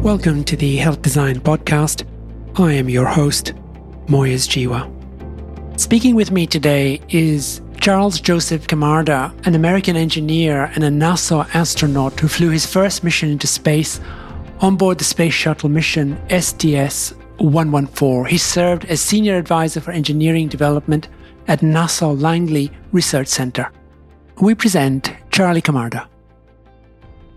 Welcome to the Health Design Podcast. I am your host, Moyez Jiwa. Speaking with me today is Charles Joseph Camarda, an American engineer and a NASA astronaut who flew his first mission into space on board the Space Shuttle mission STS 114. He served as Senior Advisor for Engineering Development at NASA Langley Research Center. We present Charlie Camarda.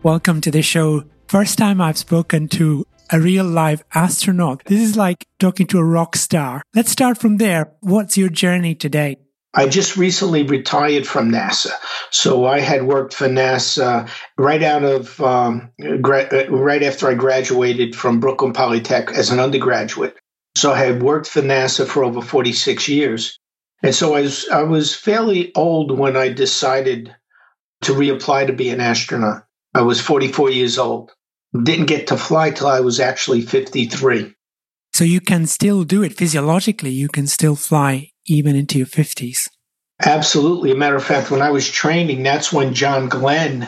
Welcome to the show. First time I've spoken to a real live astronaut. This is like talking to a rock star. Let's start from there. What's your journey today? I just recently retired from NASA. So I had worked for NASA right out of, um, gra- right after I graduated from Brooklyn Polytech as an undergraduate. So I had worked for NASA for over 46 years. And so I was, I was fairly old when I decided to reapply to be an astronaut. I was 44 years old. Didn't get to fly till I was actually 53. So you can still do it physiologically. You can still fly even into your 50s. Absolutely. A matter of fact, when I was training, that's when John Glenn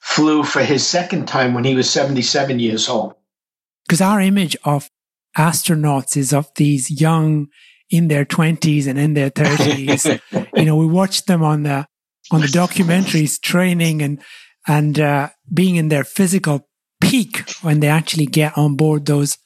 flew for his second time when he was 77 years old. Because our image of astronauts is of these young in their 20s and in their 30s. you know, we watch them on the on the documentaries training and and uh, being in their physical peak when they actually get on board those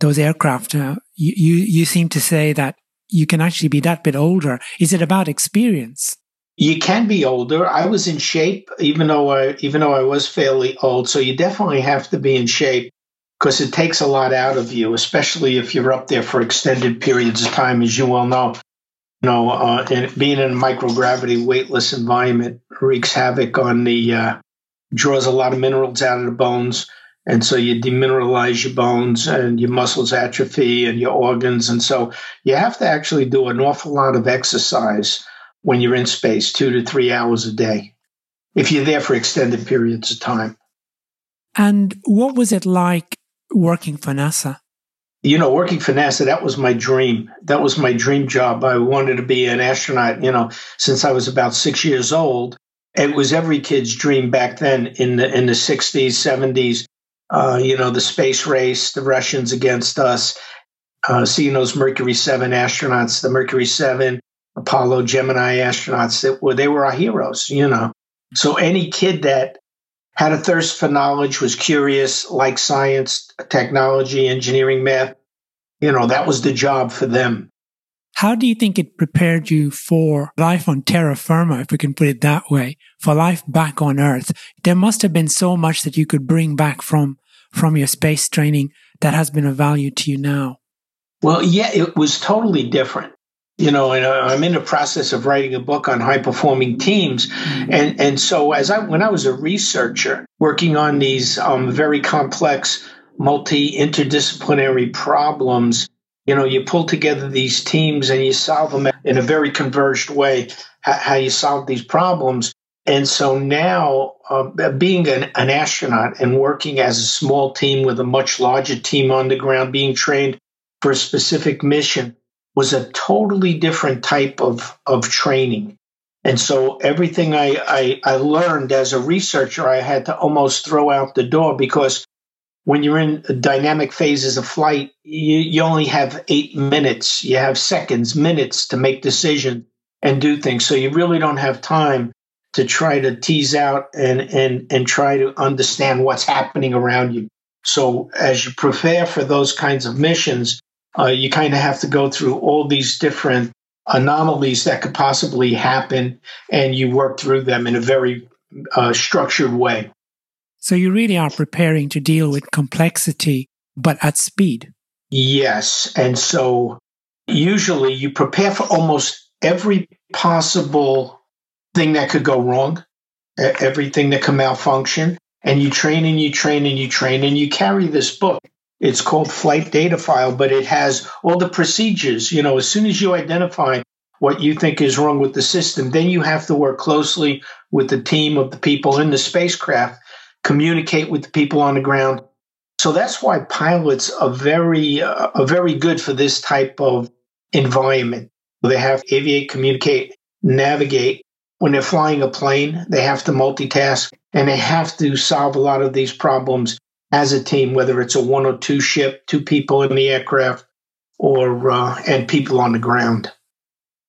those aircraft. Uh, you, you you seem to say that you can actually be that bit older. Is it about experience? You can be older. I was in shape, even though I even though I was fairly old. So you definitely have to be in shape because it takes a lot out of you, especially if you're up there for extended periods of time, as you well know. You know, uh, and being in a microgravity weightless environment wreaks havoc on the uh, draws a lot of minerals out of the bones. And so you demineralize your bones and your muscles atrophy and your organs. And so you have to actually do an awful lot of exercise when you're in space, two to three hours a day, if you're there for extended periods of time. And what was it like working for NASA? You know, working for NASA, that was my dream. That was my dream job. I wanted to be an astronaut, you know, since I was about six years old. It was every kid's dream back then in the in the 60s, 70s. Uh, you know, the space race, the Russians against us, uh, seeing those Mercury 7 astronauts, the Mercury 7, Apollo, Gemini astronauts that were, they were our heroes, you know. So any kid that had a thirst for knowledge, was curious, liked science, technology, engineering, math, you know, that was the job for them. How do you think it prepared you for life on terra firma, if we can put it that way, for life back on Earth? There must have been so much that you could bring back from, from your space training that has been of value to you now. Well, yeah, it was totally different you know, and uh, I'm in the process of writing a book on high performing teams, mm-hmm. and and so as I when I was a researcher working on these um, very complex, multi interdisciplinary problems, you know, you pull together these teams and you solve them in a very converged way. How you solve these problems, and so now, uh, being an, an astronaut and working as a small team with a much larger team on the ground, being trained for a specific mission was a totally different type of, of training. And so everything I, I, I, learned as a researcher, I had to almost throw out the door because when you're in dynamic phases of flight, you, you only have eight minutes. You have seconds, minutes to make decisions and do things. So you really don't have time to try to tease out and, and, and try to understand what's happening around you. So as you prepare for those kinds of missions, uh, you kind of have to go through all these different anomalies that could possibly happen, and you work through them in a very uh, structured way. So you really are preparing to deal with complexity, but at speed. Yes. And so usually you prepare for almost every possible thing that could go wrong, everything that could malfunction. And you train and you train and you train and you carry this book it's called flight data file, but it has all the procedures. You know, as soon as you identify what you think is wrong with the system, then you have to work closely with the team of the people in the spacecraft, communicate with the people on the ground. So that's why pilots are very uh, are very good for this type of environment. They have aviate, communicate, navigate. When they're flying a plane, they have to multitask and they have to solve a lot of these problems as a team, whether it's a one or two ship, two people in the aircraft, or uh, and people on the ground.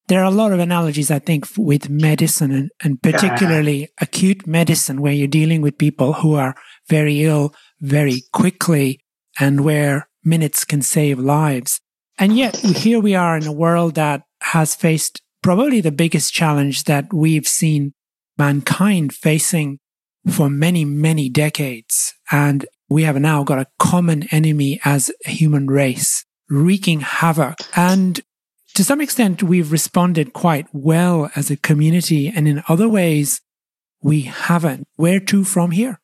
There are a lot of analogies, I think, with medicine and, and particularly yeah. acute medicine, where you're dealing with people who are very ill very quickly and where minutes can save lives. And yet here we are in a world that has faced probably the biggest challenge that we've seen mankind facing for many, many decades. And we have now got a common enemy as a human race wreaking havoc. And to some extent, we've responded quite well as a community. And in other ways, we haven't. Where to from here?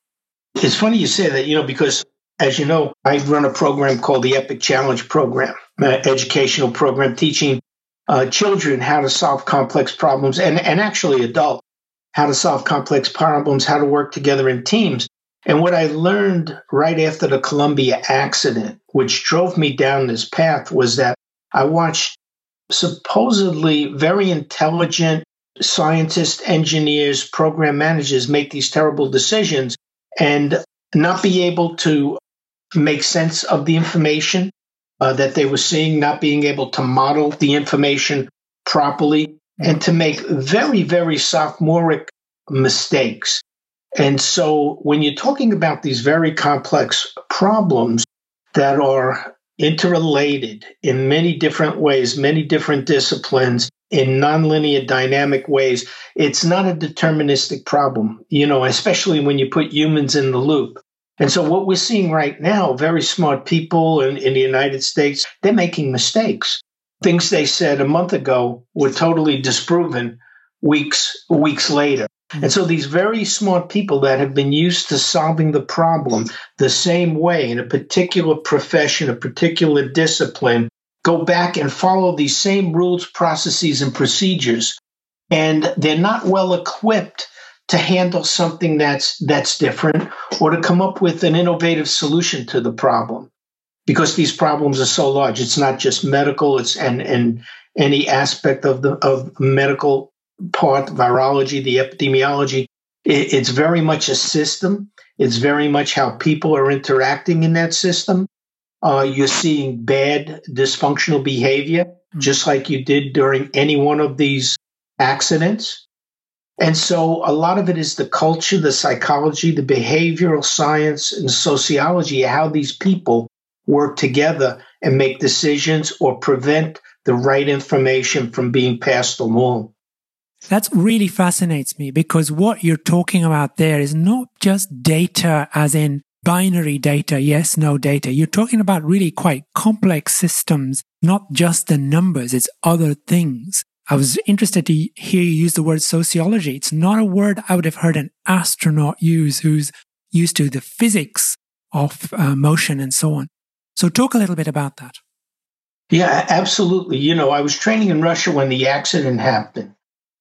It's funny you say that, you know, because as you know, I run a program called the Epic Challenge Program, an educational program teaching uh, children how to solve complex problems and, and actually adults how to solve complex problems, how to work together in teams. And what I learned right after the Columbia accident, which drove me down this path, was that I watched supposedly very intelligent scientists, engineers, program managers make these terrible decisions and not be able to make sense of the information uh, that they were seeing, not being able to model the information properly, and to make very, very sophomoric mistakes. And so when you're talking about these very complex problems that are interrelated in many different ways, many different disciplines, in nonlinear dynamic ways, it's not a deterministic problem, you know, especially when you put humans in the loop. And so what we're seeing right now, very smart people in, in the United States, they're making mistakes. Things they said a month ago were totally disproven weeks weeks later. And so these very smart people that have been used to solving the problem the same way in a particular profession, a particular discipline, go back and follow these same rules, processes, and procedures. And they're not well equipped to handle something that's that's different or to come up with an innovative solution to the problem because these problems are so large it's not just medical it's and and any aspect of the of medical part virology the epidemiology it, it's very much a system it's very much how people are interacting in that system uh, you're seeing bad dysfunctional behavior, mm-hmm. just like you did during any one of these accidents. And so a lot of it is the culture, the psychology, the behavioral science, and sociology, how these people work together and make decisions or prevent the right information from being passed along. That really fascinates me because what you're talking about there is not just data as in binary data, yes, no data. You're talking about really quite complex systems, not just the numbers, it's other things. I was interested to hear you use the word sociology. It's not a word I would have heard an astronaut use who's used to the physics of uh, motion and so on. So, talk a little bit about that. Yeah, absolutely. You know, I was training in Russia when the accident happened,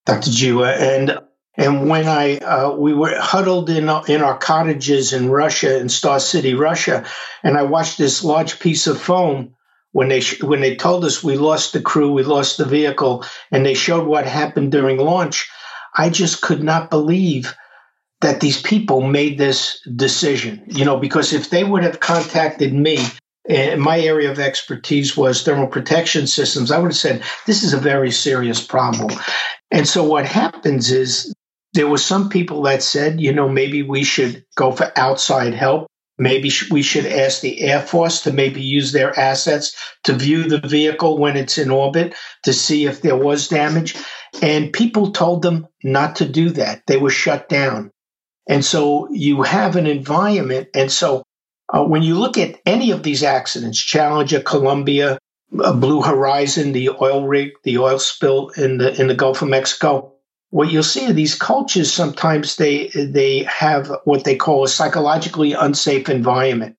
Dr. Jiwa, and and when I uh, we were huddled in in our cottages in Russia in Star City, Russia, and I watched this large piece of foam when they sh- when they told us we lost the crew, we lost the vehicle, and they showed what happened during launch. I just could not believe that these people made this decision. You know, because if they would have contacted me and my area of expertise was thermal protection systems, I would have said, this is a very serious problem. And so what happens is there were some people that said, you know, maybe we should go for outside help. Maybe we should ask the Air Force to maybe use their assets to view the vehicle when it's in orbit to see if there was damage. And people told them not to do that. They were shut down. And so you have an environment. And so uh, when you look at any of these accidents, Challenger, Columbia, uh, Blue Horizon, the oil rig, the oil spill in the in the Gulf of Mexico, what you'll see are these cultures sometimes they they have what they call a psychologically unsafe environment.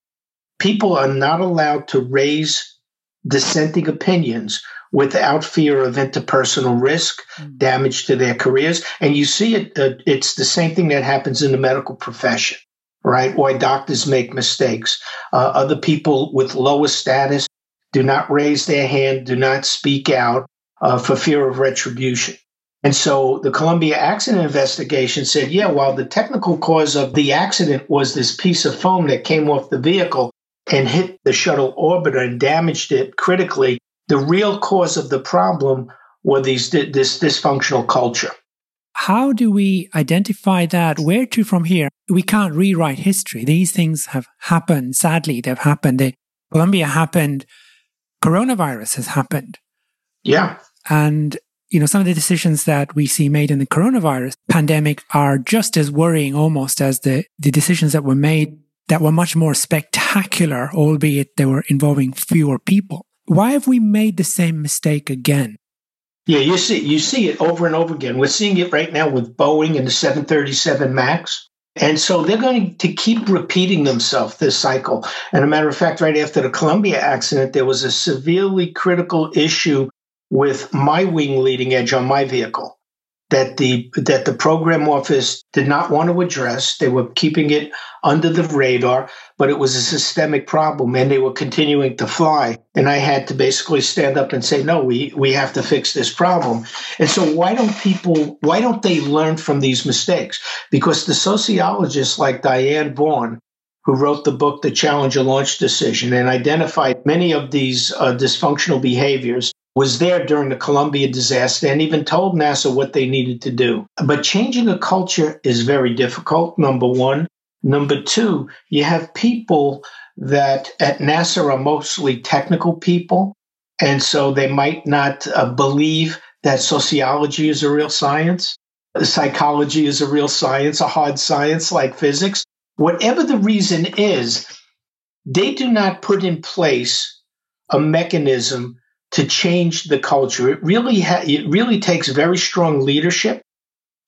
People are not allowed to raise dissenting opinions without fear of interpersonal risk mm. damage to their careers. And you see it uh, it's the same thing that happens in the medical profession right why doctors make mistakes uh, other people with lower status do not raise their hand do not speak out uh, for fear of retribution And so the Columbia accident investigation said, yeah, while the technical cause of the accident was this piece of foam that came off the vehicle and hit the shuttle orbiter and damaged it critically, the real cause of the problem were these this dysfunctional culture. How do we identify that? Where to from here? We can't rewrite history. These things have happened. Sadly, they've happened. The Columbia happened. Coronavirus has happened. Yeah. And you know, some of the decisions that we see made in the coronavirus pandemic are just as worrying almost as the, the decisions that were made that were much more spectacular, albeit they were involving fewer people. Why have we made the same mistake again? Yeah, you see you see it over and over again. We're seeing it right now with Boeing and the 737 MAX. And so they're going to keep repeating themselves this cycle. And a matter of fact, right after the Columbia accident, there was a severely critical issue with my wing leading edge on my vehicle that the that the program office did not want to address. They were keeping it under the radar, but it was a systemic problem and they were continuing to fly. And I had to basically stand up and say, no, we, we have to fix this problem. And so why don't people why don't they learn from these mistakes? Because the sociologists like Diane Vaughan who wrote the book The Challenger Launch Decision and identified many of these uh, dysfunctional behaviors was there during the Columbia disaster and even told NASA what they needed to do. But changing a culture is very difficult, number one. Number two, you have people that at NASA are mostly technical people. And so they might not uh, believe that sociology is a real science. Psychology is a real science, a hard science like physics. Whatever the reason is, they do not put in place a mechanism to change the culture. It really ha- it really takes very strong leadership.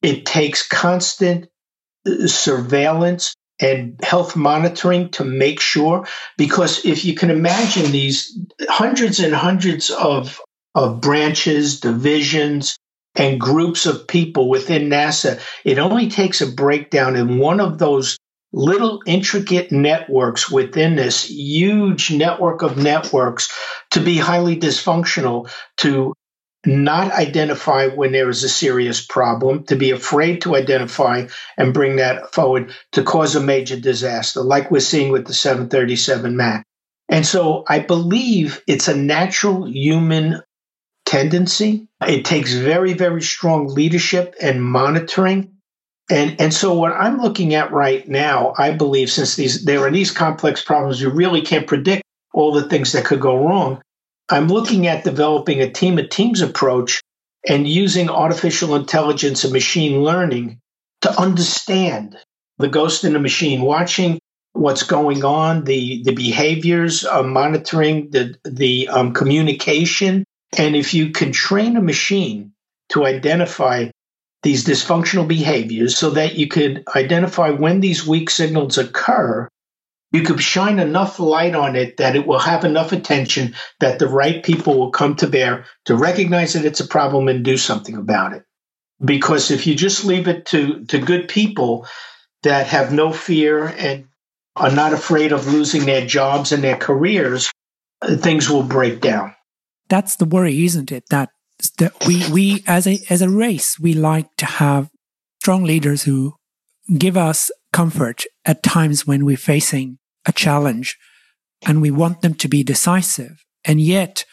It takes constant uh, surveillance and health monitoring to make sure because if you can imagine these hundreds and hundreds of of branches, divisions, and groups of people within NASA, it only takes a breakdown in one of those little intricate networks within this huge network of networks to be highly dysfunctional, to not identify when there is a serious problem, to be afraid to identify and bring that forward to cause a major disaster, like we're seeing with the 737 MAX. And so I believe it's a natural human tendency. It takes very, very strong leadership and monitoring and and so what I'm looking at right now, I believe, since these there are these complex problems, you really can't predict all the things that could go wrong. I'm looking at developing a team of teams approach and using artificial intelligence and machine learning to understand the ghost in the machine, watching what's going on, the the behaviors, uh, monitoring the the um, communication, and if you can train a machine to identify these dysfunctional behaviors so that you could identify when these weak signals occur. You could shine enough light on it that it will have enough attention that the right people will come to bear to recognize that it's a problem and do something about it. Because if you just leave it to, to good people that have no fear and are not afraid of losing their jobs and their careers, things will break down. That's the worry, isn't it? That that we we as a as a race we like to have strong leaders who give us comfort at times when we're facing a challenge and we want them to be decisive. And yet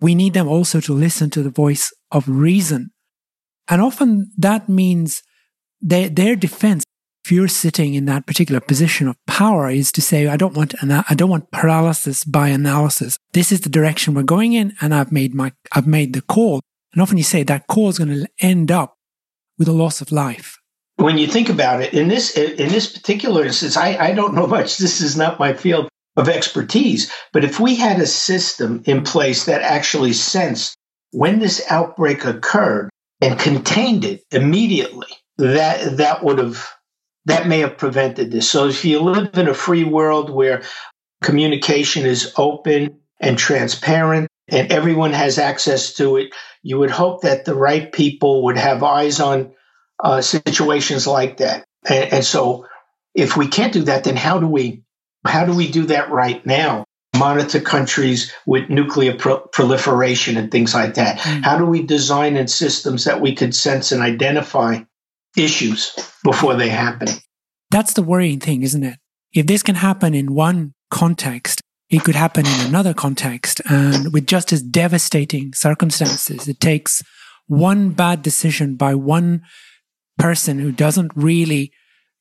we need them also to listen to the voice of reason. And often that means they, their defense if you're sitting in that particular position of power is to say, I don't want, I don't want paralysis by analysis. This is the direction we're going in. And I've made my, I've made the call. And often you say that call is going to end up with a loss of life. When you think about it, in this, in this particular instance, I, I don't know much. This is not my field of expertise. But if we had a system in place that actually sensed when this outbreak occurred and contained it immediately, that that would have that may have prevented this. So if you live in a free world where communication is open and transparent and everyone has access to it, you would hope that the right people would have eyes on uh, situations like that. And, and so if we can't do that, then how do we how do we do that right now? monitor countries with nuclear pro- proliferation and things like that? Mm. How do we design in systems that we could sense and identify issues before they happen? That's the worrying thing, isn't it? If this can happen in one context, it could happen in another context and with just as devastating circumstances. It takes one bad decision by one person who doesn't really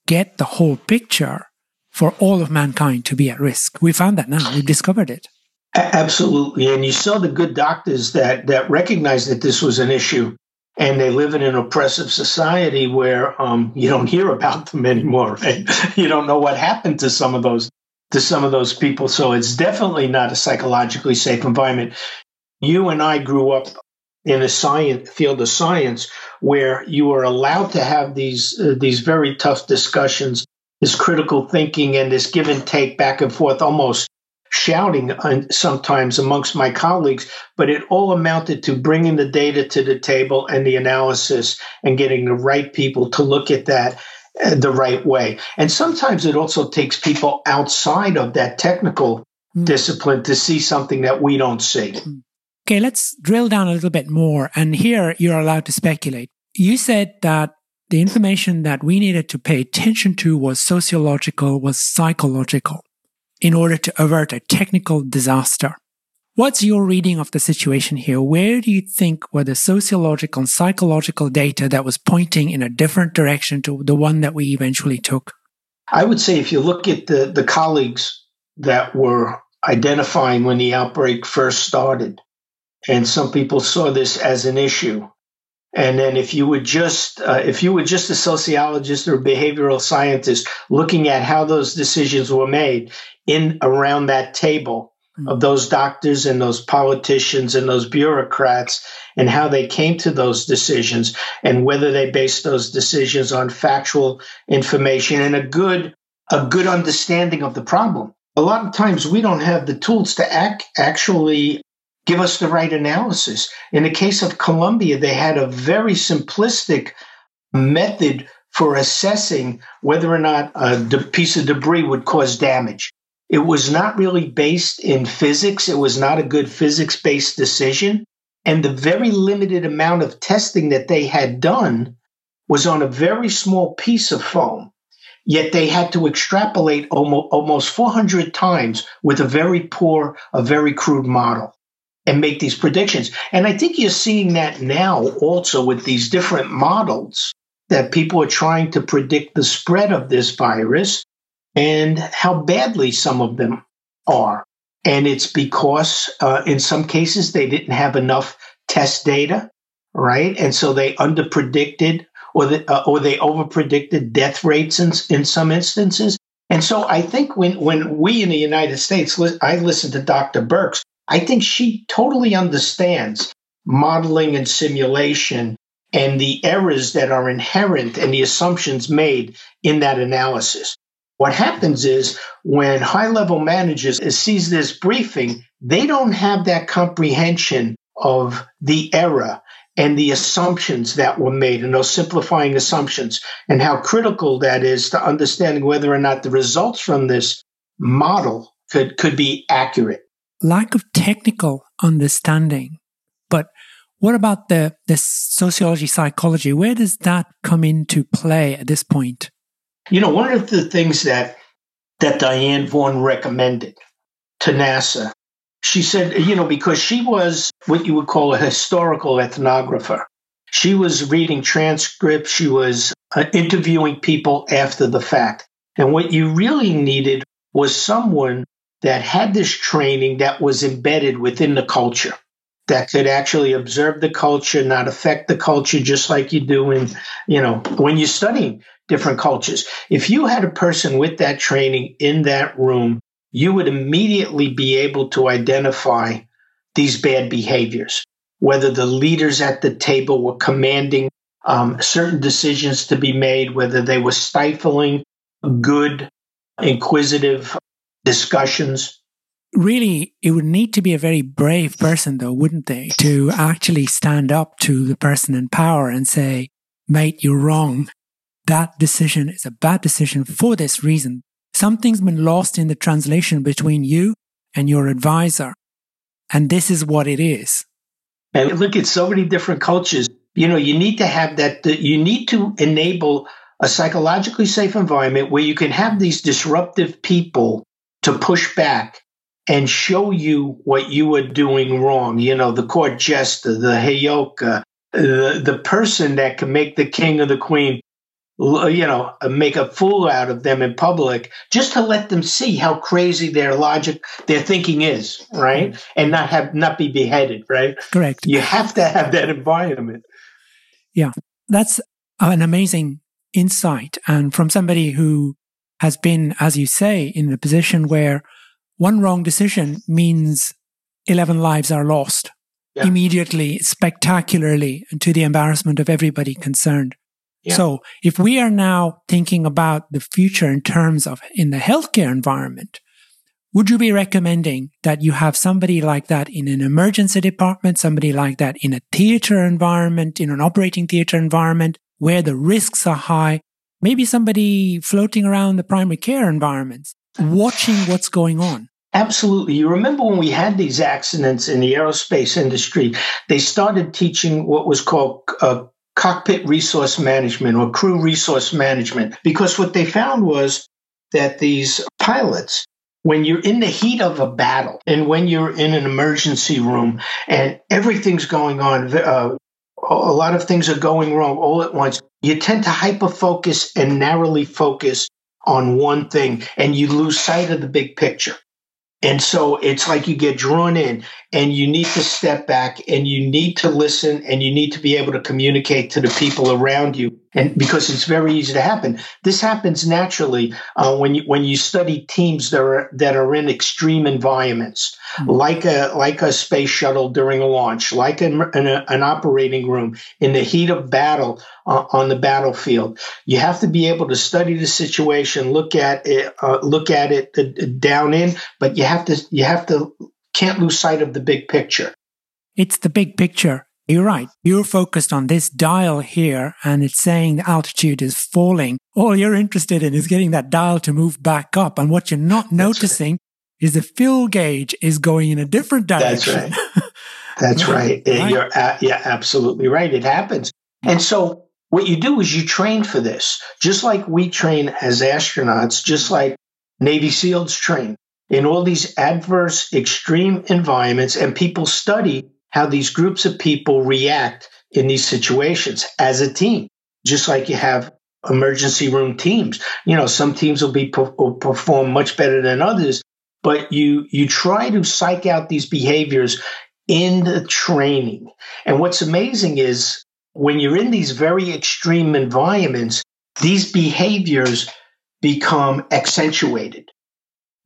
get the whole picture for all of mankind to be at risk. We found that now. We've discovered it. Absolutely. And you saw the good doctors that, that recognized that this was an issue. And they live in an oppressive society where um, you don't hear about them anymore. Right? You don't know what happened to some of those to some of those people. So it's definitely not a psychologically safe environment. You and I grew up in a science field of science where you were allowed to have these uh, these very tough discussions, this critical thinking, and this give and take back and forth, almost shouting sometimes amongst my colleagues. But it all amounted to bringing the data to the table and the analysis and getting the right people to look at that uh, the right way. And sometimes it also takes people outside of that technical mm. discipline to see something that we don't see. Mm. Okay, let's drill down a little bit more. And here you're allowed to speculate. You said that the information that we needed to pay attention to was sociological, was psychological in order to avert a technical disaster. What's your reading of the situation here? Where do you think were the sociological and psychological data that was pointing in a different direction to the one that we eventually took? I would say if you look at the, the colleagues that were identifying when the outbreak first started, and some people saw this as an issue. And then if you were just uh, if you were just a sociologist or behavioral scientist looking at how those decisions were made in around that table mm-hmm. of those doctors and those politicians and those bureaucrats and how they came to those decisions and whether they based those decisions on factual information and a good a good understanding of the problem. A lot of times we don't have the tools to act, actually give us the right analysis. In the case of Columbia, they had a very simplistic method for assessing whether or not a piece of debris would cause damage. It was not really based in physics. It was not a good physics based decision. And the very limited amount of testing that they had done was on a very small piece of foam. Yet they had to extrapolate almost, almost 400 times with a very poor, a very crude model and make these predictions. And I think you're seeing that now also with these different models that people are trying to predict the spread of this virus and how badly some of them are. And it's because uh, in some cases they didn't have enough test data, right? And so they underpredicted or, the, uh, or they overpredicted death rates in, in some instances. And so I think when, when we in the United States, I listened to Dr. Birx, I think she totally understands modeling and simulation and the errors that are inherent and the assumptions made in that analysis. What happens is when high level managers sees this briefing, they don't have that comprehension of the error and the assumptions that were made and those simplifying assumptions and how critical that is to understanding whether or not the results from this model could, could be accurate lack of technical understanding. But what about the, the sociology, psychology? Where does that come into play at this point? You know, one of the things that that Diane Vaughan recommended to NASA, she said, you know, because she was what you would call a historical ethnographer. She was reading transcripts, she was uh, interviewing people after the fact. And what you really needed was someone that had this training that was embedded within the culture that could actually observe the culture, not affect the culture, just like you do in, you know, when you're studying different cultures. If you had a person with that training in that room, you would immediately be able to identify these bad behaviors, whether the leaders at the table were commanding um, certain decisions to be made, whether they were stifling good, inquisitive discussions. Really, it would need to be a very brave person, though, wouldn't they, to actually stand up to the person in power and say, mate, you're wrong. That decision is a bad decision for this reason. Something's been lost in the translation between you and your advisor. And this is what it is. And look at so many different cultures. You know, you need to have that, you need to enable a psychologically safe environment where you can have these disruptive people to push back and show you what you are doing wrong. You know, the court jester, the heyoka, the, the person that can make the king or the queen, you know, uh, make a fool out of them in public, just to let them see how crazy their logic, their thinking is, right? And not have not be beheaded, right? Correct. You have to have that environment. Yeah, that's an amazing insight, and from somebody who has been, as you say, in a position where one wrong decision means 11 lives are lost yeah. immediately, spectacularly, to the embarrassment of everybody concerned. Yeah. So if we are now thinking about the future in terms of in the healthcare environment, would you be recommending that you have somebody like that in an emergency department, somebody like that in a theater environment, in an operating theater environment where the risks are high, maybe somebody floating around the primary care environments? watching what's going on. Absolutely. You remember when we had these accidents in the aerospace industry, they started teaching what was called uh, cockpit resource management or crew resource management because what they found was that these pilots when you're in the heat of a battle and when you're in an emergency room and everything's going on uh, a lot of things are going wrong all at once you tend to hyper focus and narrowly focus on one thing and you lose sight of the big picture. And so it's like you get drawn in and you need to step back and you need to listen and you need to be able to communicate to the people around you. And because it's very easy to happen. This happens naturally uh, when you when you study teams that are that are in extreme environments, mm-hmm. like a like a space shuttle during a launch, like an, an, an operating room in the heat of battle uh, on the battlefield. You have to be able to study the situation, look at it, uh, look at it uh, down in, but you have to you have to can't lose sight of the big picture. It's the big picture. You're right. You're focused on this dial here and it's saying the altitude is falling. All you're interested in is getting that dial to move back up. And what you're not noticing right. is the fuel gauge is going in a different direction. That's right. That's right. right. You're yeah, absolutely right. It happens. And so what you do is you train for this, just like we train as astronauts, just like Navy SEALs train in all these adverse, extreme environments, and people study how these groups of people react in these situations as a team, just like you have emergency room teams. You know, some teams will be will perform much better than others, but you you try to psych out these behaviors in the training. And what's amazing is when you're in these very extreme environments, these behaviors become accentuated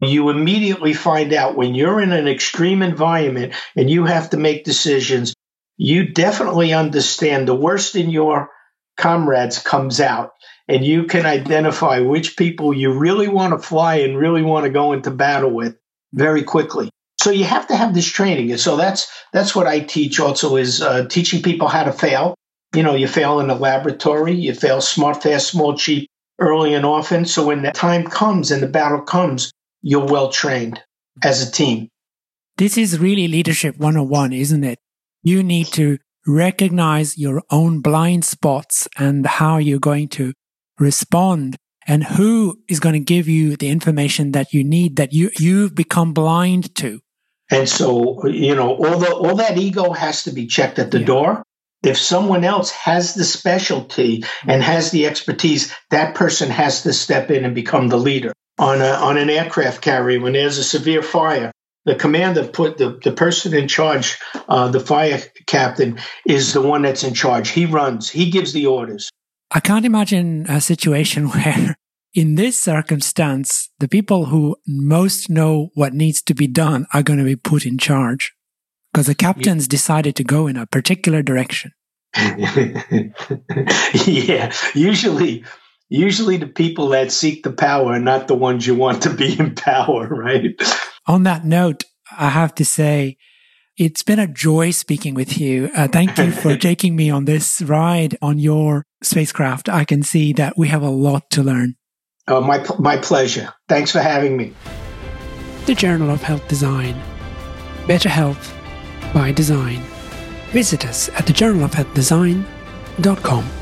you immediately find out when you're in an extreme environment and you have to make decisions, you definitely understand the worst in your comrades comes out and you can identify which people you really want to fly and really want to go into battle with very quickly. So you have to have this training. And so that's that's what I teach also is uh, teaching people how to fail. You know, you fail in the laboratory, you fail smart, fast, small, cheap, early and often. So when the time comes and the battle comes, you're well trained as a team. This is really leadership 101, isn't it? You need to recognize your own blind spots and how you're going to respond and who is going to give you the information that you need that you you've become blind to. And so, you know, all the all that ego has to be checked at the yeah. door. If someone else has the specialty and has the expertise, that person has to step in and become the leader on, a, on an aircraft carrier when there's a severe fire. The commander put the, the person in charge, uh, the fire captain, is the one that's in charge. He runs, he gives the orders. I can't imagine a situation where, in this circumstance, the people who most know what needs to be done are going to be put in charge because the captain's decided to go in a particular direction. yeah, usually usually the people that seek the power are not the ones you want to be in power, right? On that note, I have to say, it's been a joy speaking with you. Uh, thank you for taking me on this ride on your spacecraft. I can see that we have a lot to learn. Oh, my, my pleasure. Thanks for having me. the Journal of Health Design. Better health by design. Visit us at thejournalofhealthdesign.com.